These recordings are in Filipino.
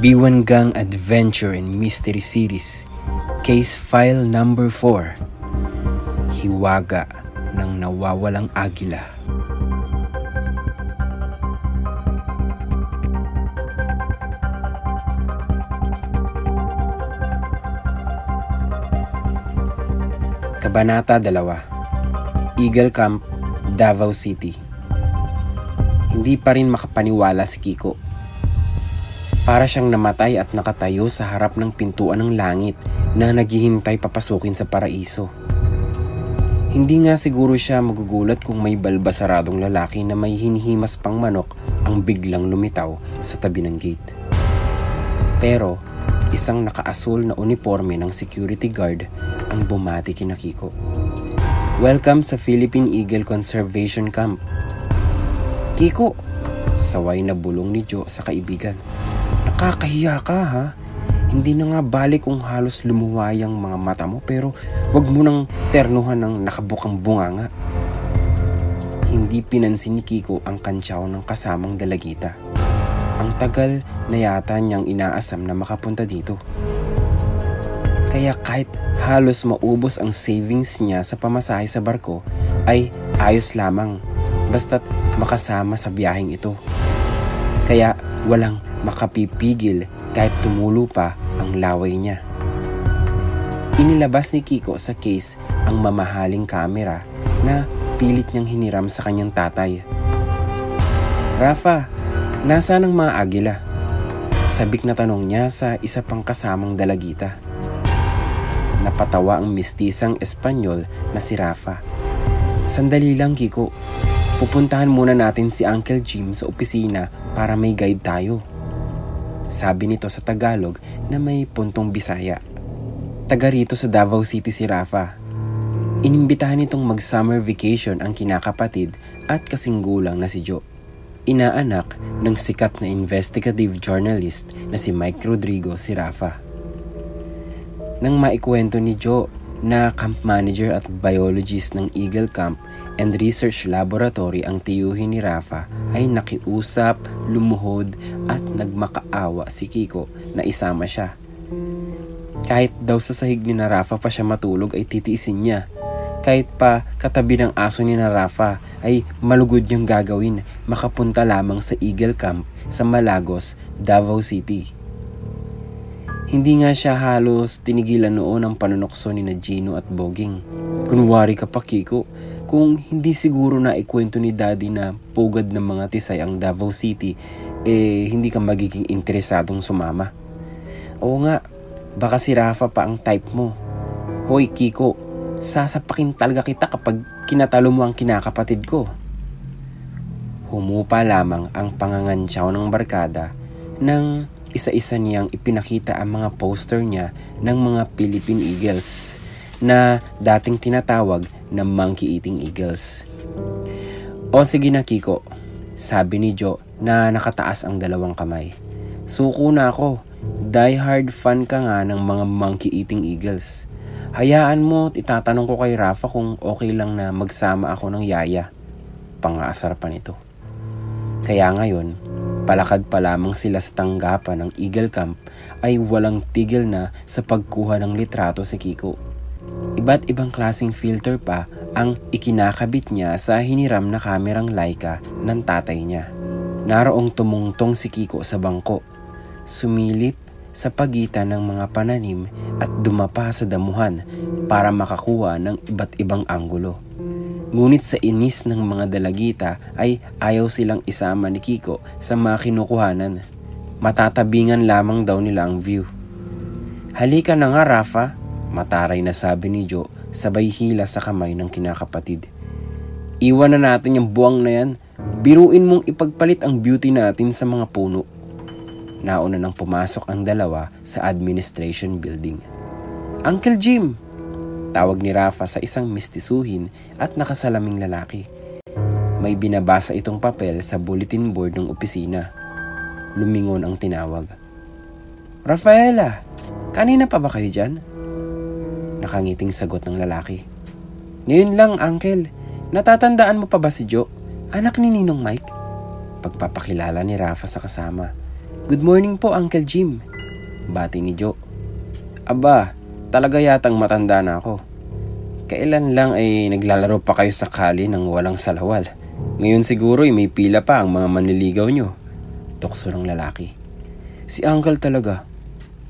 B1 Gang Adventure and Mystery Series Case File Number 4 Hiwaga ng Nawawalang Agila. Kabanata 2 Eagle Camp, Davao City. Hindi pa rin makapaniwala si Kiko para siyang namatay at nakatayo sa harap ng pintuan ng langit na naghihintay papasukin sa paraiso. Hindi nga siguro siya magugulat kung may balbasaradong lalaki na may hinihimas pang manok ang biglang lumitaw sa tabi ng gate. Pero isang nakaasul na uniforme ng security guard ang bumati kina Kiko. Welcome sa Philippine Eagle Conservation Camp. Kiko! Saway na bulong ni Joe sa kaibigan. Nakakahiya ka ha? Hindi na nga balik kung halos lumuway ang mga mata mo pero wag mo nang ternuhan ng nakabukang bunganga. Hindi pinansin ni Kiko ang kantsaw ng kasamang dalagita. Ang tagal na yata niyang inaasam na makapunta dito. Kaya kahit halos maubos ang savings niya sa pamasahe sa barko, ay ayos lamang basta't makasama sa biyaheng ito. Kaya walang makapipigil kahit tumulo pa ang laway niya. Inilabas ni Kiko sa case ang mamahaling kamera na pilit niyang hiniram sa kanyang tatay. Rafa, nasaan ang mga agila? Sabik na tanong niya sa isa pang kasamang dalagita. Napatawa ang mistisang Espanyol na si Rafa. Sandali lang Kiko, pupuntahan muna natin si Uncle Jim sa opisina para may guide tayo. Sabi nito sa Tagalog na may puntong Bisaya. Taga rito sa Davao City si Rafa. Inimbitahan nitong mag-summer vacation ang kinakapatid at kasinggulang na si Joe. Inaanak ng sikat na investigative journalist na si Mike Rodrigo si Rafa. Nang maikwento ni Joe na camp manager at biologist ng Eagle Camp and Research Laboratory ang tiyuhin ni Rafa ay nakiusap, lumuhod at nagmakaawa si Kiko na isama siya. Kahit daw sa sahig ni Rafa pa siya matulog ay titiisin niya. Kahit pa katabi ng aso ni Rafa ay malugod niyang gagawin makapunta lamang sa Eagle Camp sa Malagos, Davao City. Hindi nga siya halos tinigilan noon ang panunokso ni Gino at Boging. Kunwari ka pa Kiko, kung hindi siguro na ikwento ni Daddy na pugad ng mga tisay ang Davao City, eh hindi ka magiging interesadong sumama. Oo nga, baka si Rafa pa ang type mo. Hoy Kiko, sasapakin talaga kita kapag kinatalo mo ang kinakapatid ko. Humupa lamang ang pangangansyaw ng barkada nang isa-isa niyang ipinakita ang mga poster niya ng mga Philippine Eagles na dating tinatawag na Monkey Eating Eagles. O sige na Kiko, sabi ni Joe na nakataas ang dalawang kamay. Suko na ako, die hard fan ka nga ng mga Monkey Eating Eagles. Hayaan mo at itatanong ko kay Rafa kung okay lang na magsama ako ng yaya. Pangaasar pa nito. Kaya ngayon, palakad pa lamang sila sa tanggapan ng Eagle Camp ay walang tigil na sa pagkuha ng litrato si Kiko. Iba't ibang klasing filter pa ang ikinakabit niya sa hiniram na kamerang Leica ng tatay niya. Naroong tumungtong si Kiko sa bangko. Sumilip sa pagitan ng mga pananim at dumapa sa damuhan para makakuha ng iba't ibang anggulo. Ngunit sa inis ng mga dalagita ay ayaw silang isama ni Kiko sa mga kinukuhanan. Matatabingan lamang daw nila ang view. Halika na nga Rafa, mataray na sabi ni Joe sabay hila sa kamay ng kinakapatid. Iwan na natin yung buwang na yan. Biruin mong ipagpalit ang beauty natin sa mga puno. Nauna nang pumasok ang dalawa sa administration building. Uncle Jim, Tawag ni Rafa sa isang mistisuhin at nakasalaming lalaki. May binabasa itong papel sa bulletin board ng opisina. Lumingon ang tinawag. Rafaela, kanina pa ba kayo dyan? Nakangiting sagot ng lalaki. Ngayon lang, Uncle. Natatandaan mo pa ba si Joe? Anak ni Ninong Mike? Pagpapakilala ni Rafa sa kasama. Good morning po, Uncle Jim. Bati ni Joe. Aba, Talaga yatang matanda na ako. Kailan lang ay naglalaro pa kayo sa kali ng walang salawal. Ngayon siguro ay may pila pa ang mga manliligaw nyo. Tukso ng lalaki. Si Uncle talaga.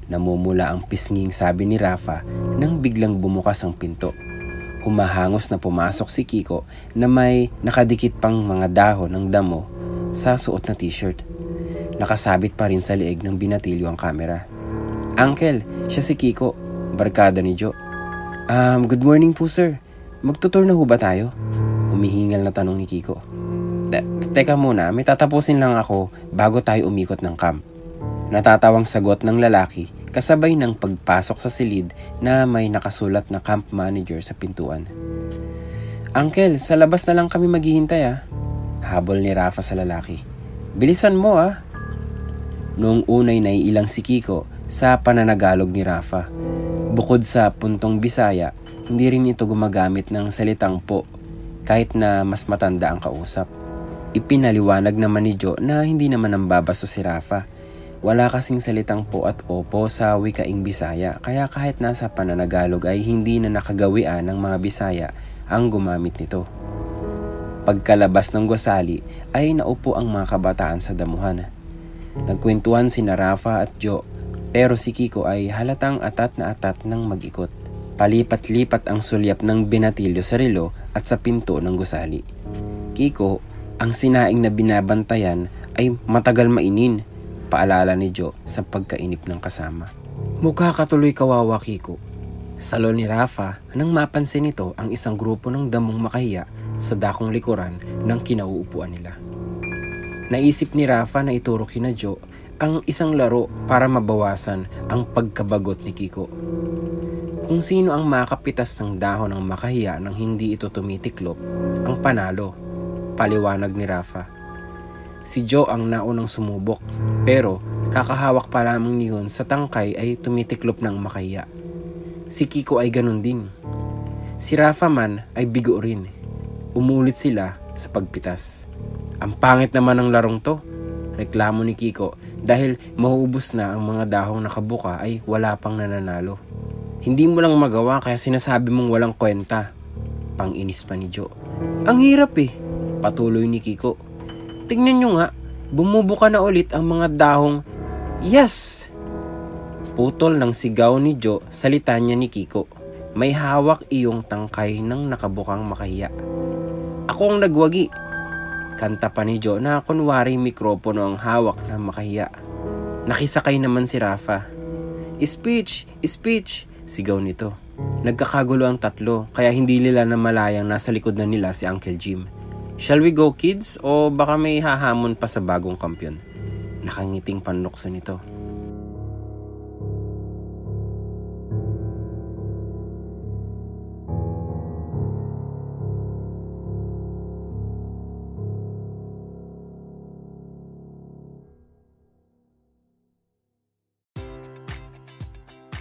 Namumula ang pisnging sabi ni Rafa nang biglang bumukas ang pinto. Humahangos na pumasok si Kiko na may nakadikit pang mga dahon ng damo sa suot na t-shirt. Nakasabit pa rin sa leeg ng binatilyo ang kamera. Uncle, siya si Kiko barkada ni Joe. Um, good morning po sir. Magtutur na ho ba tayo? Humihingal na tanong ni Kiko. Teka muna, may tatapusin lang ako bago tayo umikot ng camp. Natatawang sagot ng lalaki kasabay ng pagpasok sa silid na may nakasulat na camp manager sa pintuan. Uncle, sa labas na lang kami maghihintay ah. Habol ni Rafa sa lalaki. Bilisan mo ah. Noong unay naiilang si Kiko sa pananagalog ni Rafa Bukod sa puntong Bisaya, hindi rin ito gumagamit ng salitang po kahit na mas matanda ang kausap. Ipinaliwanag naman ni Joe na hindi naman ang babaso si Rafa. Wala kasing salitang po at opo sa wikaing Bisaya kaya kahit nasa pananagalog ay hindi na nakagawian ng mga Bisaya ang gumamit nito. Pagkalabas ng gusali ay naupo ang mga kabataan sa damuhan. Nagkwentuhan si Rafa at Joe pero si Kiko ay halatang atat na atat ng mag-ikot. Palipat-lipat ang sulyap ng binatilyo sa relo at sa pinto ng gusali. Kiko, ang sinaing na binabantayan ay matagal mainin, paalala ni Joe sa pagkainip ng kasama. Mukha katuloy kawawa Kiko. Salo ni Rafa nang mapansin nito ang isang grupo ng damong makahiya sa dakong likuran ng kinauupuan nila. Naisip ni Rafa na ituro kina Joe ang isang laro para mabawasan ang pagkabagot ni Kiko. Kung sino ang makapitas ng dahon ng makahiya nang hindi ito tumitiklop, ang panalo, paliwanag ni Rafa. Si Joe ang naunang sumubok, pero kakahawak pa lamang niyon sa tangkay ay tumitiklop ng makahiya. Si Kiko ay ganun din. Si Rafa man ay bigo rin. Umulit sila sa pagpitas. Ang pangit naman ng larong to, reklamo ni Kiko dahil maubos na ang mga dahong nakabuka ay wala pang nananalo. Hindi mo lang magawa kaya sinasabi mong walang kwenta. Pang-inis pa ni Joe. Ang hirap eh, patuloy ni Kiko. Tingnan nyo nga, bumubuka na ulit ang mga dahong Yes! Putol ng sigaw ni Jo, salita niya ni Kiko. May hawak iyong tangkay ng nakabukang makahiya. Ako ang nagwagi. Kanta pa ni Jo na kunwari mikropono ang hawak ng makahiya. Nakisakay naman si Rafa. Speech! Speech! Sigaw nito. Nagkakagulo ang tatlo kaya hindi nila na malayang nasa likod na nila si Uncle Jim. Shall we go kids o baka may hahamon pa sa bagong kampyon? Nakangiting panlukso nito.